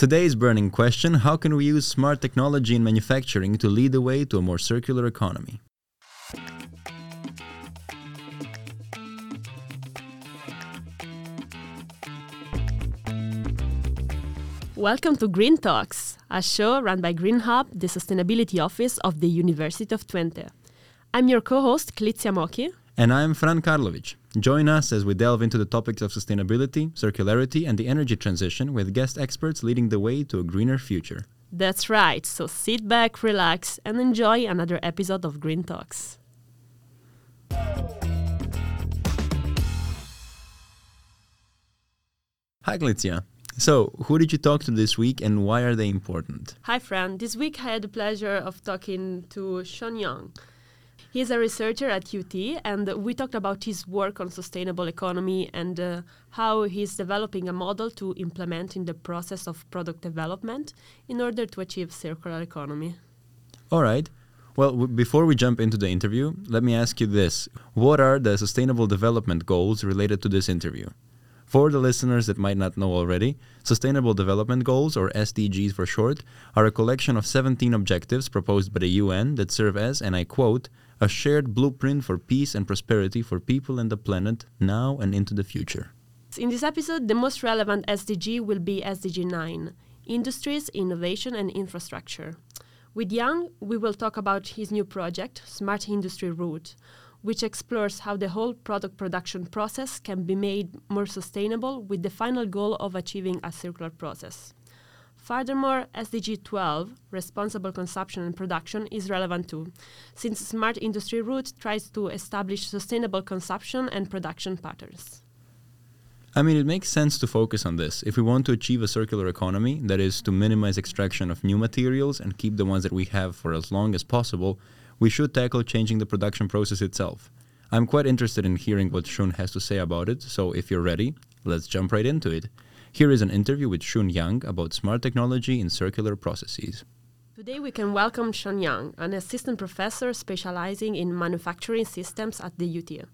Today's burning question how can we use smart technology in manufacturing to lead the way to a more circular economy? Welcome to Green Talks, a show run by Green Hub, the sustainability office of the University of Twente. I'm your co host, Klitzia Moki. And I'm Fran Karlovic. Join us as we delve into the topics of sustainability, circularity, and the energy transition with guest experts leading the way to a greener future. That's right, so sit back, relax, and enjoy another episode of Green Talks. Hi, Glitzia. So, who did you talk to this week and why are they important? Hi, Fran. This week I had the pleasure of talking to Shun Yang. He's a researcher at UT, and we talked about his work on sustainable economy and uh, how he's developing a model to implement in the process of product development in order to achieve circular economy. All right. Well, before we jump into the interview, let me ask you this. What are the sustainable development goals related to this interview? For the listeners that might not know already, Sustainable Development Goals, or SDGs for short, are a collection of 17 objectives proposed by the UN that serve as, and I quote, a shared blueprint for peace and prosperity for people and the planet now and into the future. In this episode, the most relevant SDG will be SDG 9 Industries, Innovation and Infrastructure. With Yang, we will talk about his new project, Smart Industry Route, which explores how the whole product production process can be made more sustainable with the final goal of achieving a circular process. Furthermore, SDG 12, responsible consumption and production, is relevant too, since Smart Industry Route tries to establish sustainable consumption and production patterns. I mean, it makes sense to focus on this. If we want to achieve a circular economy, that is, to minimize extraction of new materials and keep the ones that we have for as long as possible, we should tackle changing the production process itself. I'm quite interested in hearing what Shun has to say about it, so if you're ready, let's jump right into it. Here is an interview with Shun Yang about smart technology in circular processes. Today we can welcome Shun Yang, an assistant professor specializing in manufacturing systems at the UT.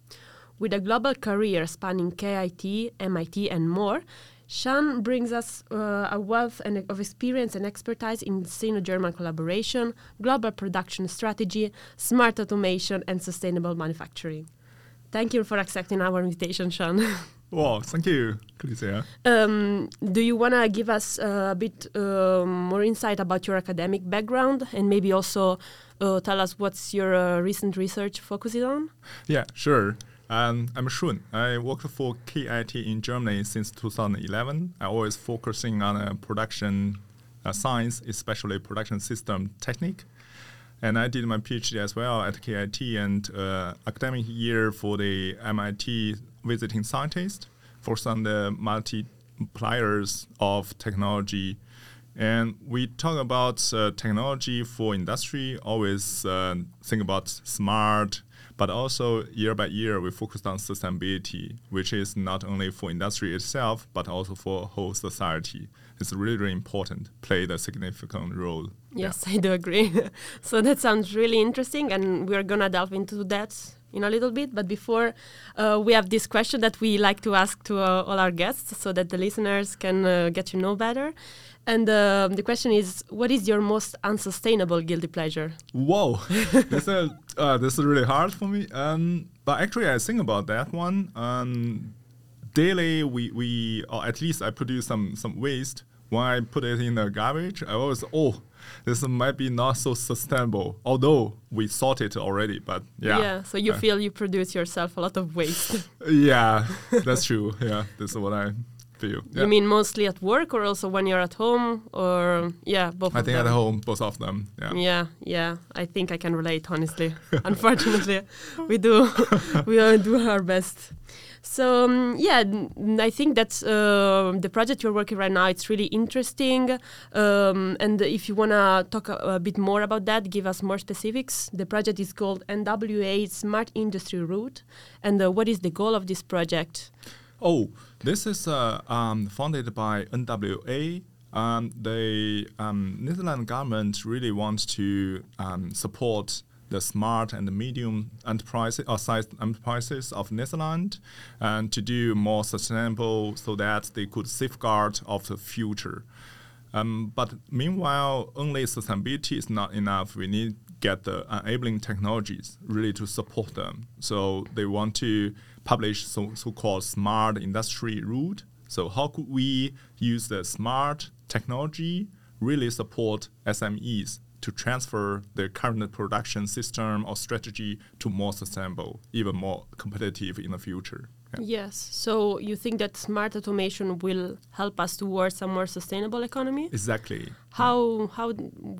With a global career spanning KIT, MIT, and more, Shun brings us uh, a wealth of experience and expertise in Sino-German collaboration, global production strategy, smart automation, and sustainable manufacturing. Thank you for accepting our invitation, Shun. Well, thank you, Clicia. Um, do you want to give us a bit uh, more insight about your academic background and maybe also uh, tell us what's your uh, recent research focusing on? Yeah, sure. Um, I'm Shun. I worked for KIT in Germany since 2011. I always focusing on uh, production uh, science, especially production system technique. And I did my PhD as well at KIT and uh, academic year for the MIT visiting scientists, for some the multipliers of technology. And we talk about uh, technology for industry, always uh, think about smart, but also year by year we focused on sustainability, which is not only for industry itself, but also for whole society. It's really, really important, played a significant role. Yes, yeah. I do agree. so that sounds really interesting, and we're gonna delve into that in a little bit. But before, uh, we have this question that we like to ask to uh, all our guests so that the listeners can uh, get to know better. And uh, the question is, what is your most unsustainable guilty pleasure? Whoa, this, is, uh, this is really hard for me. Um, but actually, I think about that one. Um, daily, we, we or at least I produce some, some waste. When I put it in the garbage, I always, oh, this might be not so sustainable, although we sort it already. But yeah. Yeah, so you uh, feel you produce yourself a lot of waste. yeah, that's true. Yeah, this is what I feel. Yeah. You mean mostly at work or also when you're at home or yeah, both I think them? at home, both of them. Yeah. Yeah, yeah. I think I can relate honestly. Unfortunately, we do we all do our best. So um, yeah, I think that's uh, the project you're working right now. It's really interesting, um, and if you wanna talk a, a, bit more about that, give us more specifics. The project is called NWA Smart Industry Route, and uh, what is the goal of this project? Oh, this is uh, um, funded by NWA. Um, the um, Netherlands government really wants to um, support the smart and medium enterprises or sized enterprises of Netherlands and to do more sustainable so that they could safeguard of the future. Um, but meanwhile, only sustainability is not enough. We need get the enabling technologies really to support them. So they want to publish so, so-called smart industry route. So how could we use the smart technology really support SMEs to transfer their current production system or strategy to more sustainable, even more competitive in the future? Yeah. Yes. So you think that smart automation will help us towards a more sustainable economy? Exactly. How how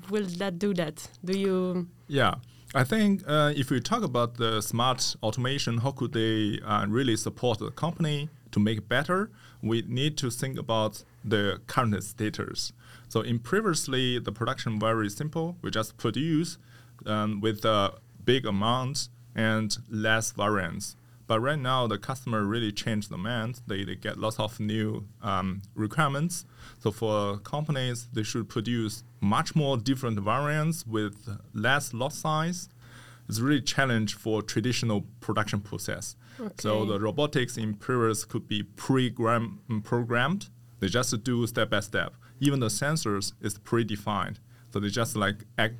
will that do that? Do you? Yeah. I think uh, if we talk about the smart automation, how could they uh, really support the company to make it better? We need to think about the current status. So in previously, the production very simple. We just produce um, with a big amount and less variance. But right now, the customer really changed the demand. They, they get lots of new um, requirements. So for companies, they should produce much more different variants with less lot size. It's really challenge for traditional production process. Okay. So the robotics in previous could be pre-programmed. They just do step by step. Even the sensors is predefined. So they just like act,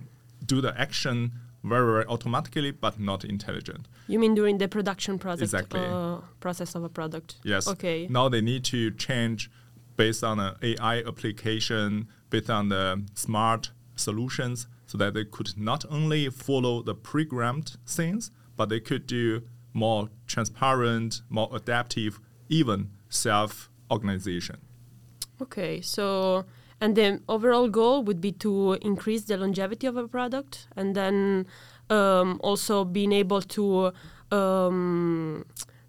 do the action very, very automatically, but not intelligent. You mean during the production process? Exactly. Uh, process of a product. Yes. Okay. Now they need to change based on an AI application, based on the smart solutions, so that they could not only follow the programmed things, but they could do more transparent, more adaptive, even self organization. Okay. So and the overall goal would be to increase the longevity of a product and then um, also being able to um,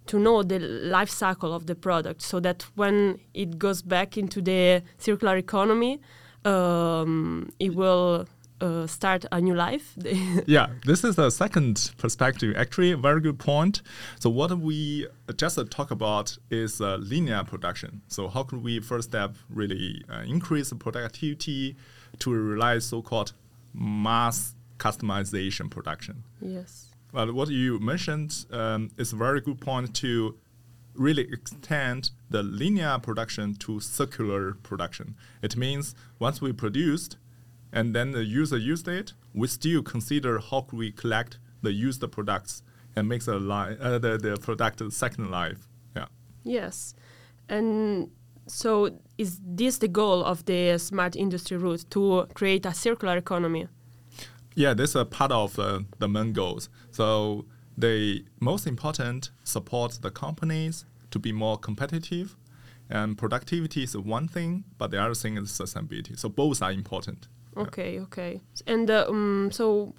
to know the life cycle of the product so that when it goes back into the circular economy um, it will uh, start a new life. yeah, this is the second perspective. Actually, a very good point. So what we just talk about is uh, linear production. So how could we first step really uh, increase the productivity to realize so-called mass customization production? Yes. But what you mentioned um, is a very good point to really extend the linear production to circular production. It means once we produced, and then the user used it, we still consider how could we collect the used products and make the, li- uh, the, the product second life. Yeah. Yes. And so is this the goal of the smart industry route to create a circular economy? Yeah, this is a part of uh, the main goals. So the most important support the companies to be more competitive and productivity is one thing, but the other thing is sustainability. So both are important. Okay, okay. And uh, um, so,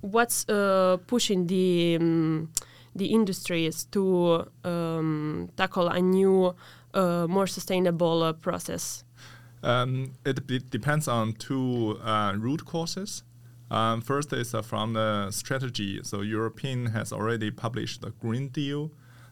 what's uh, pushing the um, the industries to um, tackle a new, uh, more sustainable uh, process? Um, it depends on two uh, root causes. Um, first is uh, from the strategy. So European has already published the Green Deal.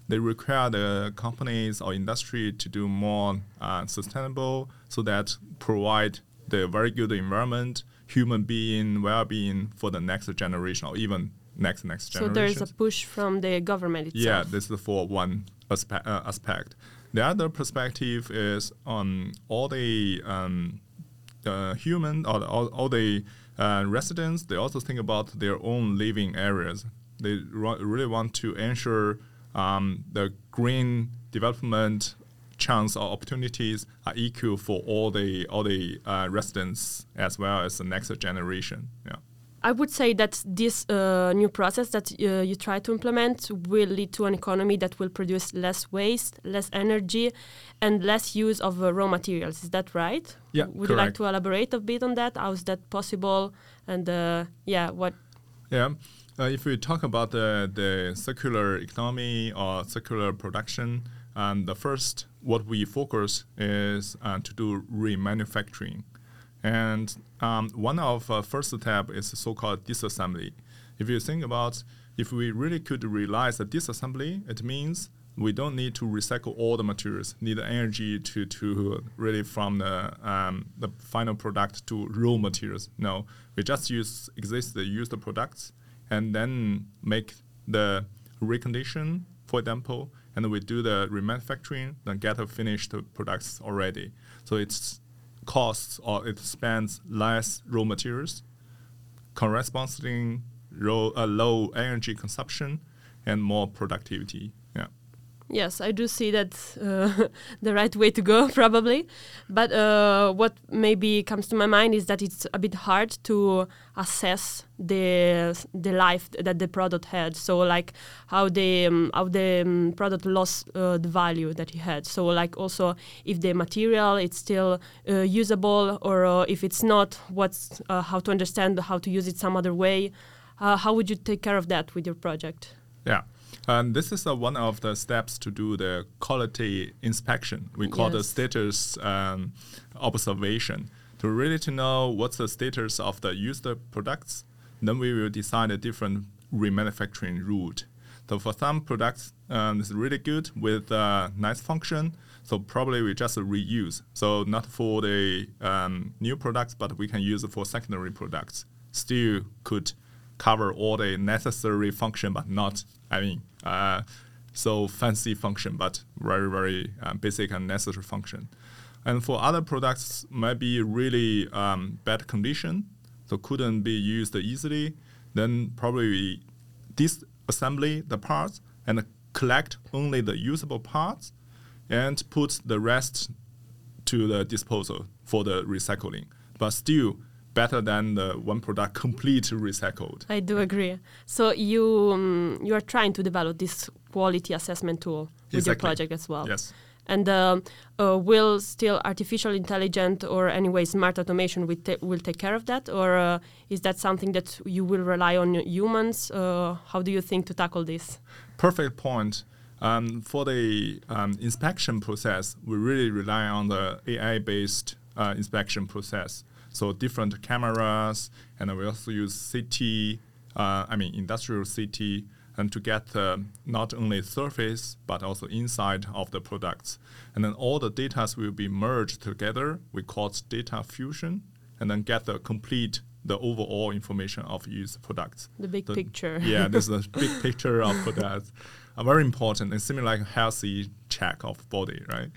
They require the companies or industry to do more sustainable, so that provide the very good environment, human being well-being for the next generation or even next next generation. So there is a push from the government itself. Yeah, this is for one aspe- uh, aspect. The other perspective is on all the um, uh, human or all, all the uh, residents. They also think about their own living areas. They really want to ensure um, the green development chance or opportunities are equal for all the all the uh, residents as well as the next generation. Yeah. I would say that this uh, new process that uh, you try to implement will lead to an economy that will produce less waste, less energy, and less use of uh, raw materials. Is that right? Yeah. Would correct. you like to elaborate a bit on that? How is that possible? And uh, yeah, what? Yeah. Uh, if we talk about the, the circular economy or circular production, um, the first, what we focus is uh, to do remanufacturing. And um, one of uh, first step is so-called disassembly. If you think about if we really could realize the disassembly, it means we don't need to recycle all the materials, need the energy to, to really from the, um, the final product to raw materials. No, we just use exist the used products and then make the recondition, for example, and we do the remanufacturing, then get a finished products already. So it's costs or it spends less raw materials, corresponding uh, low energy consumption and more productivity. Yes, I do see that uh, the right way to go, probably. But uh, what maybe comes to my mind is that it's a bit hard to assess the the life that the product had. So, like how the um, how the um, product lost uh, the value that it had. So, like also if the material it's still uh, usable or uh, if it's not, what's uh, how to understand how to use it some other way. how would you take care of that with your project? Yeah. And this is uh, one of the steps to do the quality inspection. We call yes. the status um, observation to really to know what's the status of the used products. Then we will decide a different remanufacturing route. So for some products, um, it's really good with uh, nice function. So probably we just reuse. So not for the um, new products, but we can use it for secondary products. Still could cover all the necessary function, but not, I mean, uh, so fancy function, but very, very uh, basic and necessary function. And for other products, might be really um, bad condition, so couldn't be used easily. Then probably disassembly the parts and collect only the usable parts and put the rest to the disposal for the recycling. But still, better than the one product complete recycled. I do agree. So you um, you are trying to develop this quality assessment tool with exactly. your project as well. Yes. And uh, uh, will still artificial intelligence or anyway smart automation will, ta- will take care of that, or uh, is that something that you will rely on humans? Uh, how do you think to tackle this? Perfect point. Um, for the um, inspection process, we really rely on the AI-based uh, inspection process. So different cameras, and we also use CT, uh, I mean industrial CT, and to get uh, not only surface but also inside of the products. And then all the data will be merged together. We call it data fusion, and then get the complete the overall information of used products. The big the, picture. yeah, there's a big picture of products. Very important and similar like healthy check of body, right?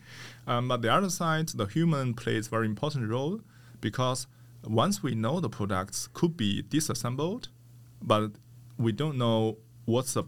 Um, but the other side, the human plays very important role because once we know the products could be disassembled, but we don't know what's the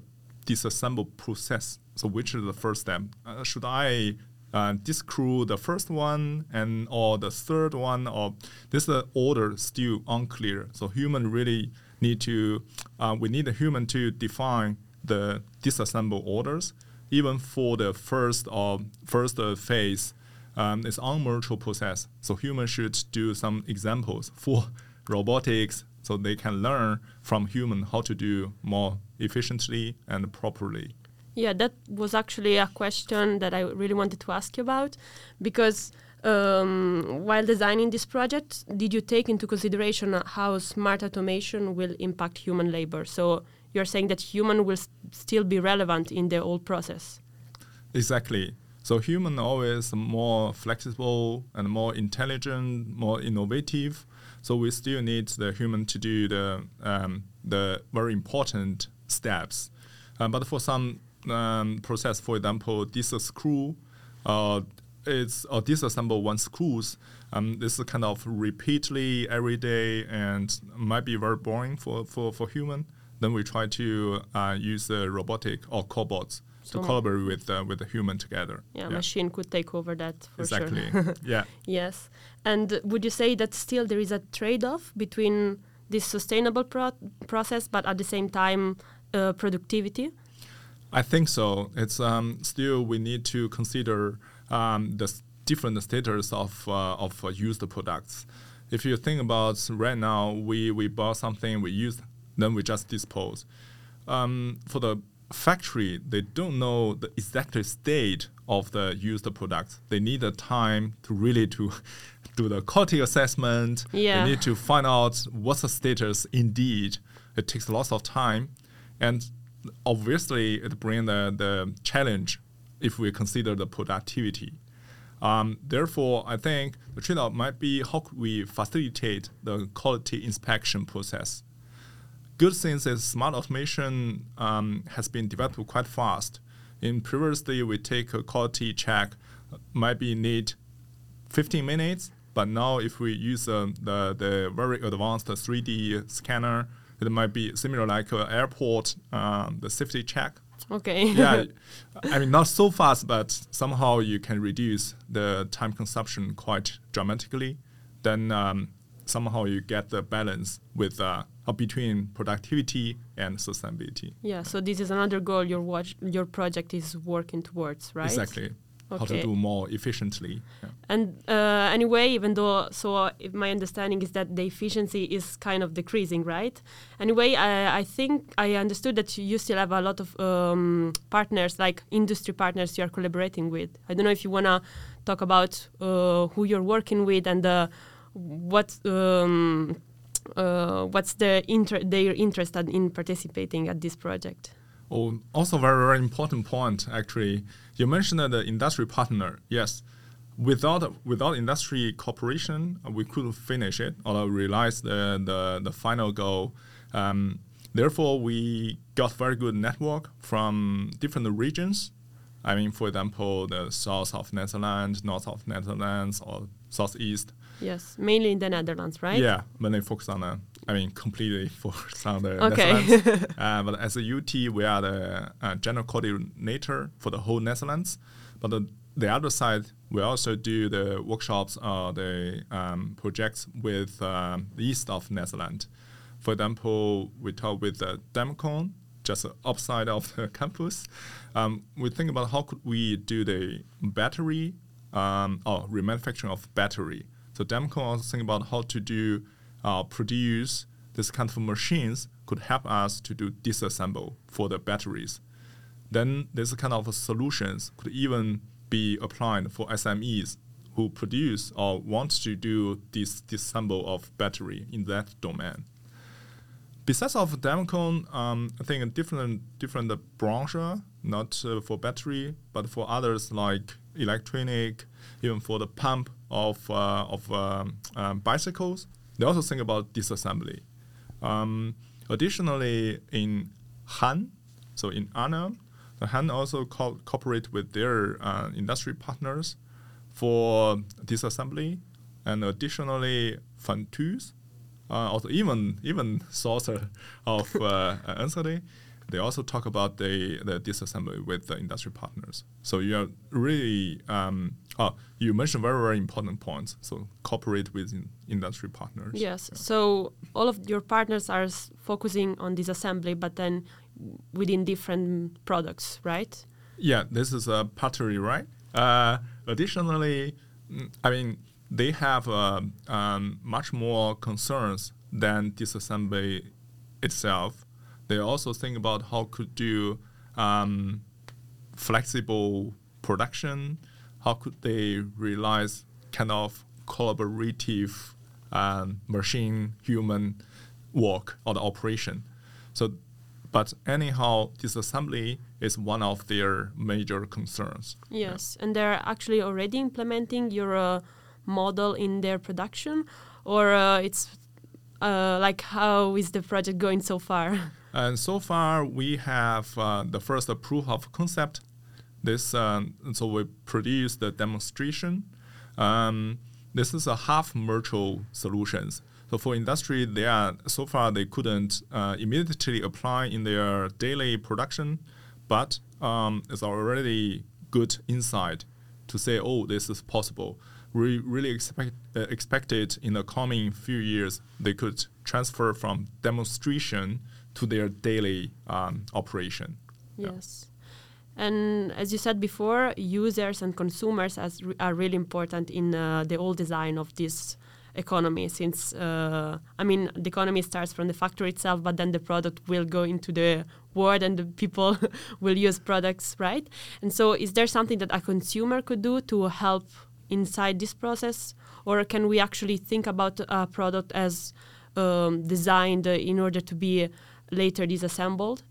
disassemble process. So which is the first step? Uh, should I uh, discrew the first one and or the third one or this uh, order still unclear. So human really need to uh, we need a human to define the disassemble orders even for the first or first phase um, it's unmutual process. So humans should do some examples for robotics so they can learn from human how to do more efficiently and properly. Yeah, that was actually a question that I really wanted to ask you about because um, while designing this project, did you take into consideration how smart automation will impact human labor? So you're saying that human will still be relevant in the whole process. Exactly. So human always more flexible and more intelligent, more innovative. So we still need the human to do the um, the very important steps. Um, but for some um, process, for example, this screw, uh, it's or disassemble one screws. Um, this is kind of repeatedly every day and might be very boring for, for, for human. Then we try to uh, use the robotic or cobots to collaborate with uh, with the human together. Yeah, yeah, machine could take over that for exactly. sure. Exactly. yeah. Yes, and would you say that still there is a trade-off between this sustainable pro process, but at the same time uh, productivity? I think so. It's um, still we need to consider um, the different status of uh, of uh, used products. If you think about right now, we we bought something, we use, then we just dispose. Um, for the factory they don't know the exact state of the used products. They need the time to really to do the quality assessment. Yeah. They need to find out what's the status indeed. It takes lots of time. And obviously it brings the, the challenge if we consider the productivity. Um, therefore, I think the trade-off might be how we facilitate the quality inspection process good thing is smart automation um, has been developed quite fast. In previously, we take a quality check, might be need 15 minutes. But now, if we use uh, the the very advanced 3D scanner, it might be similar like uh, airport um, the safety check. Okay. yeah, I mean not so fast, but somehow you can reduce the time consumption quite dramatically. Then um, somehow you get the balance with uh, between productivity and sustainability. Yeah. So this is another goal your watch your project is working towards, right? Exactly. How to do more efficiently. Yeah. And uh, anyway, even though, so if my understanding is that the efficiency is kind of decreasing, right? Anyway, I, I think I understood that you still have a lot of um, partners, like industry partners you are collaborating with. I don't know if you want to talk about uh, who you're working with and uh, what. Um, uh, what's the inter- their interest in participating at this project? Oh, also very very important point actually. You mentioned the industry partner. Yes, without without industry cooperation, we could finish it or realize the the, the final goal. Um, therefore, we got very good network from different regions. I mean, for example, the south of Netherlands, north of Netherlands, or southeast. Yes, mainly in the Netherlands, right? Yeah, they focus on the, I mean, completely focus on the Okay. Netherlands. uh, but as a UT, we are the uh, general coordinator for the whole Netherlands. But the, the other side, we also do the workshops or the um, projects with um, the east of Netherlands. For example, we talk with the Demcon, just upside of the campus. Um, we think about how could we do the battery um, or remanufacturing of battery. So Demcon also think about how to do uh, produce this kind of machines could help us to do disassemble for the batteries. Then this kind of solutions could even be applied for SMEs who produce or want to do this disassemble of battery in that domain. Besides of Demcon, um, I think different different branch, not uh, for battery, but for others like electronic, even for the pump of uh, of um, um, bicycles. They also think about disassembly. Um, additionally, in Han, so in Arnhem, the Han also co- cooperate with their uh, industry partners for disassembly, and additionally, Fontys, uh, also even even sourcer of uh, Anthony, they also talk about the, the disassembly with the industry partners. So you are really, um, oh, you mentioned very, very important points. So cooperate with in- industry partners. Yes. Yeah. So all of your partners are s- focusing on disassembly, but then within different products, right? Yeah, this is a pottery, right? Uh, additionally, mm, I mean, they have uh, um, much more concerns than disassembly itself. They also think about how could do um, flexible production. How could they realize kind of collaborative um, machine human work or the operation? So but anyhow, disassembly is one of their major concerns. Yes. And they're actually already implementing your uh, model in their production, or uh, it's uh, like how is the project going so far? And so far, we have uh, the first proof of concept. This um, so we produce the demonstration. Um, this is a half virtual solutions. So for industry, they are so far they couldn't uh, immediately apply in their daily production, but um, it's already good insight to say, oh, this is possible. We really expect uh, expected in the coming few years they could transfer from demonstration to their daily um, operation. Yes. And as you said before, users and consumers as re- are really important in uh, the whole design of this economy. Since uh, I mean, the economy starts from the factory itself, but then the product will go into the world, and the people will use products, right? And so, is there something that a consumer could do to help inside this process, or can we actually think about a product as um, designed uh, in order to be later disassembled?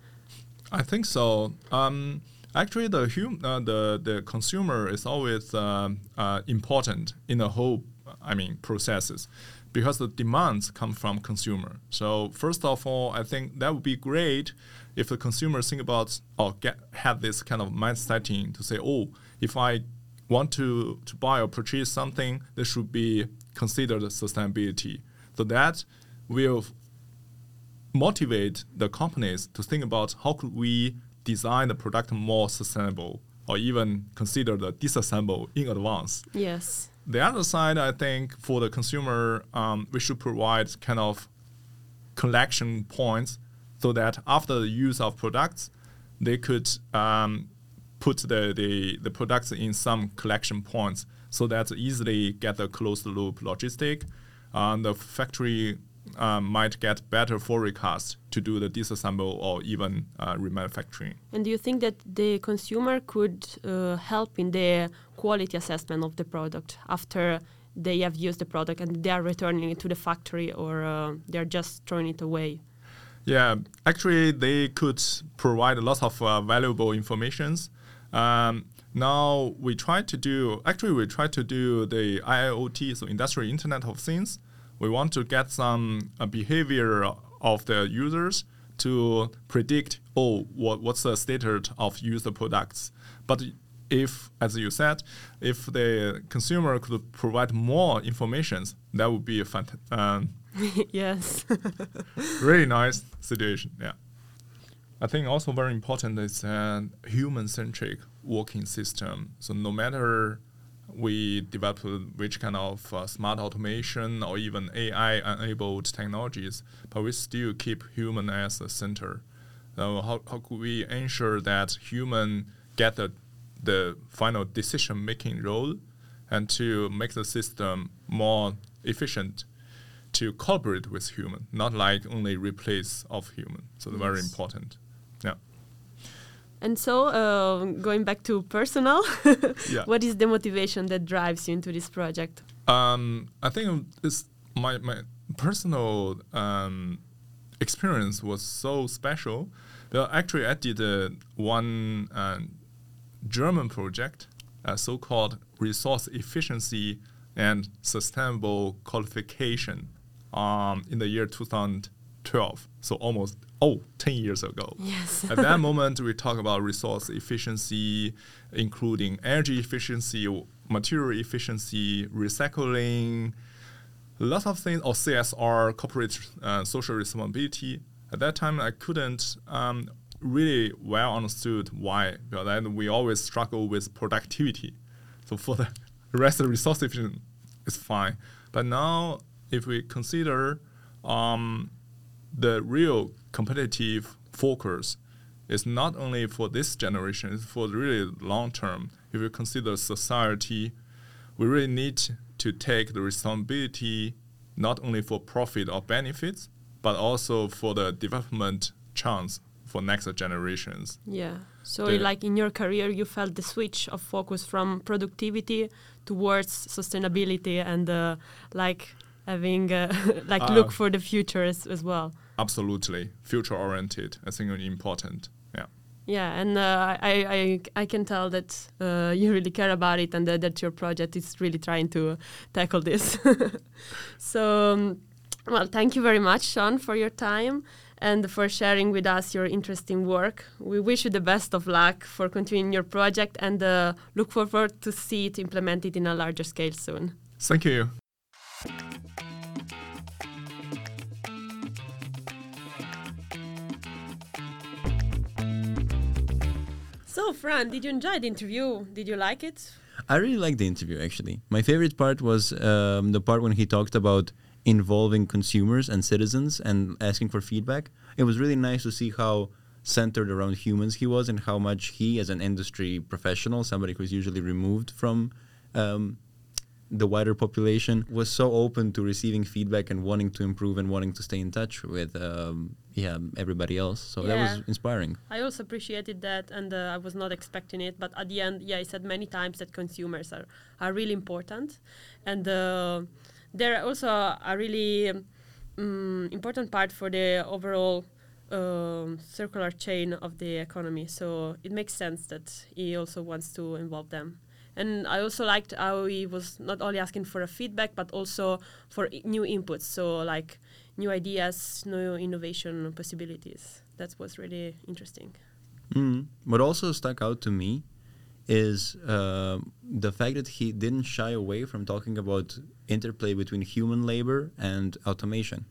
I think so. Um, actually, the hum- uh, the the consumer is always um uh, important in the whole. I mean, processes, because the demands come from consumer. So first of all, I think that would be great if the consumer think about or get have this kind of mind setting to say, oh, if I want to, to buy or purchase something, they should be considered sustainability. So that will motivate the companies to think about how could we design the product more sustainable or even consider the disassemble in advance. Yes. The other side, I think, for the consumer, um, we should provide kind of collection points so that after the use of products, they could um, put the, the, the products in some collection points so that easily get a closed loop logistic. And the factory uh, might get better forecast to do the disassemble or even uh, remanufacturing. And do you think that the consumer could uh, help in the quality assessment of the product after they have used the product and they are returning it to the factory or uh, they're just throwing it away? Yeah, actually, they could provide lots of uh, valuable informations. Um, now we try to do actually we try to do the IIoT, so Industrial Internet of Things we want to get some uh, behavior of the users to predict, oh, what, what's the status of user products. But if, as you said, if the consumer could provide more information, that would be a fant- um, yes. really nice situation. Yeah. I think also very important is a human-centric working system. So no matter we develop which kind of uh, smart automation or even AI-enabled technologies, but we still keep human as the center. So how, how could we ensure that human get the, the final decision-making role and to make the system more efficient to cooperate with human, not like only replace of human. So yes. very important. Yeah. And so, uh, going back to personal, yeah. what is the motivation that drives you into this project? Um, I think this my my personal um, experience was so special. Well, actually, I did uh, one uh, German project, uh, so-called resource efficiency and sustainable qualification, um, in the year 2012. So almost oh 10 years ago. Yes. At that moment we talk about resource efficiency including energy efficiency material efficiency recycling lots of things or csr corporate uh, social responsibility. At that time i couldn't um, really well understood why because then we always struggle with productivity. So for the rest of the resource efficiency is fine. But now if we consider um, the real competitive focus is not only for this generation, it's for the really long term. If you consider society, we really need to take the responsibility not only for profit or benefits, but also for the development chance for next generations. Yeah. So, the like in your career, you felt the switch of focus from productivity towards sustainability and uh, like having uh, like uh, look for the future as, as well absolutely future oriented. I think it's important. Yeah. Yeah, and uh, I, I I can tell that uh, you really care about it, and that, that your project is really trying to tackle this. so, um, well, thank you very much, Shun, for your time and for sharing with us your interesting work. We wish you the best of luck for continuing your project, and uh, look forward to see it implemented in a larger scale soon. Thank you. So, Fran, did you enjoy the interview? Did you like it? I really liked the interview, actually. My favorite part was um, the part when he talked about involving consumers and citizens and asking for feedback. It was really nice to see how centered around humans he was and how much he, as an industry professional, somebody who's usually removed from um, the wider population was so open to receiving feedback and wanting to improve and wanting to stay in touch with um, yeah everybody else. So yeah. that was inspiring. I also appreciated that and uh, i was not expecting it but at the end yeah i said many times that consumers are, are really important. And uh, they're also a really um, important part for the overall um, circular chain of the economy. So it makes sense that he also wants to involve them. And I also liked how he was not only asking for a feedback but also for I- new inputs. So like new ideas, new innovation possibilities. That was really interesting. Mm. What also stuck out to me is uh, the fact that he didn't shy away from talking about interplay between human labor and automation.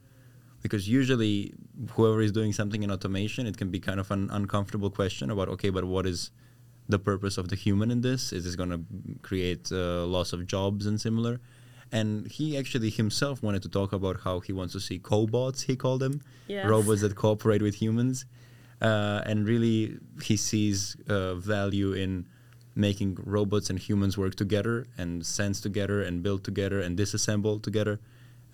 Because usually, whoever is doing something in automation, it can be kind of an uncomfortable question about okay, but what is the purpose of the human in this? Is this going to create uh, loss of jobs and similar? And he actually himself wanted to talk about how he wants to see cobots, he called them, Yes. robots that cooperate with humans. Uh, and really, he sees uh, value in making robots and humans work together and sense together and build together and disassemble together.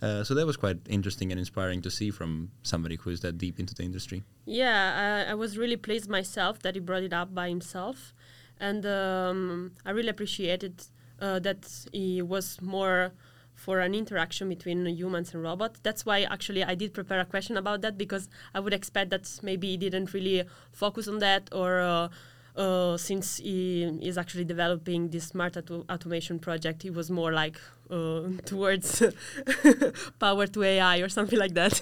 Uh, so that was quite interesting and inspiring to see from somebody who is that deep into the industry. Yeah, I, I was really pleased myself that he brought it up by himself, and um, I really appreciated uh, that he was more for an interaction between humans and robots. That's why actually I did prepare a question about that because I would expect that maybe he didn't really focus on that or. Uh, uh, since he is actually developing this smart auto- automation project, he was more like uh, towards power to AI or something like that.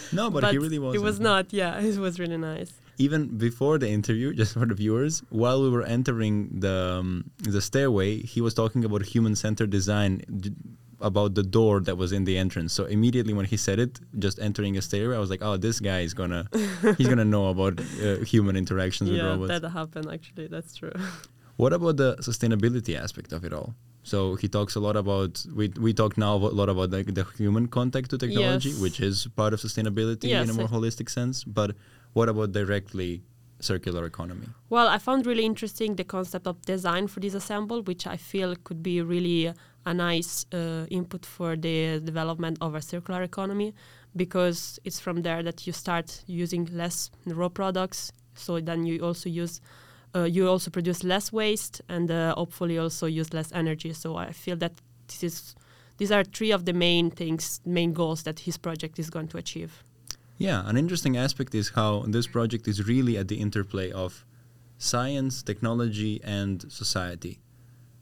No, but, he really was. It was not. Yeah, it was really nice. even before the interview, just for the viewers, while we were entering the um, the stairway, he was talking about human-centered design, d- about the door that was in the entrance. So immediately when he said it, just entering a stairway, I was like, "Oh, this guy is gonna he's gonna know about uh, human interactions with robots. yeah, that happened actually. That's true. What about the sustainability aspect of it all? So he talks a lot about we we talk now a lot about like the human contact to technology, Yes. which is part of sustainability in a more holistic sense. But what about directly circular economy? Well, I found really interesting the concept of design for disassemble, which I feel could be really a nice uh, input for the development of a circular economy, because it's from there that you start using less raw products. So then you also use, uh, you also produce less waste, and uh, hopefully also use less energy. So I feel that this is, these are three of the main things, main goals that his project is going to achieve. Yeah, an interesting aspect is how this project is really at the interplay of science, technology, and society.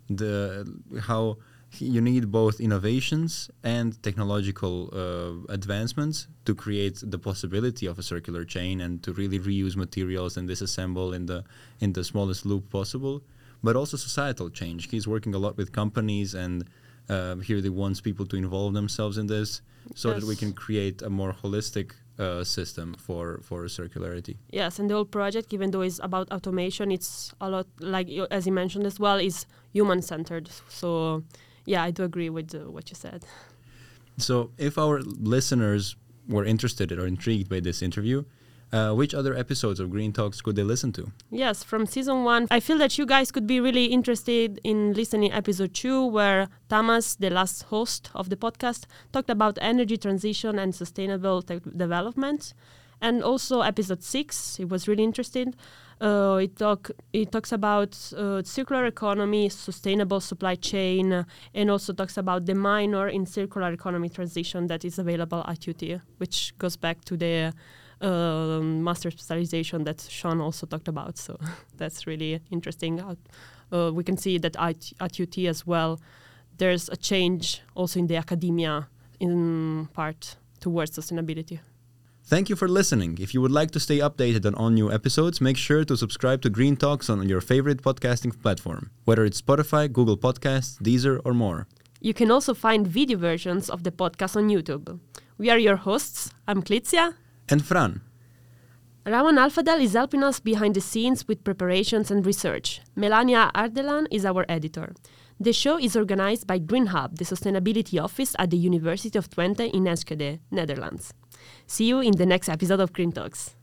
The how you need both innovations and technological uh, advancements to create the possibility of a circular chain and to really reuse materials and disassemble in the in the smallest loop possible. But also societal change. He's working a lot with companies and. Uh, he really wants people to involve themselves in this so that we can create a more holistic uh, system for for circularity. Yes, and the whole project, even though it's about automation, it's a lot like as you mentioned as well, is human centered. So, yeah, I do agree with uh, what you said. So, if our listeners were interested or intrigued by this interview, uh, which other episodes of Green Talks could they listen to? Yes, from season one, I feel that you guys could be really interested in listening episode two, where Thomas, the last host of the podcast, talked about energy transition and sustainable tech development. And also episode six, it was really interesting. Uh, it talk it talks about uh, circular economy, sustainable supply chain, and also talks about the minor in circular economy transition that is available at UT, which goes back to the um, master specialization that Shun also talked about. So that's really interesting. Uh, uh, we can see that at, at UT as well, there's a change also in the academia in part towards sustainability. Thank you for listening. If you would like to stay updated on all new episodes, make sure to subscribe to Green Talks on your favorite podcasting platform, whether it's Spotify, Google Podcasts, Deezer, or more. You can also find video versions of the podcast on YouTube. We are your hosts. I'm Klitzia. And Fran, Raman Alfadel is helping us behind the scenes with preparations and research. Melania Ardelan is our editor. The show is organized by Green Hub, the sustainability office at the University of Twente in Enschede, Netherlands. See you in the next episode of Green Talks.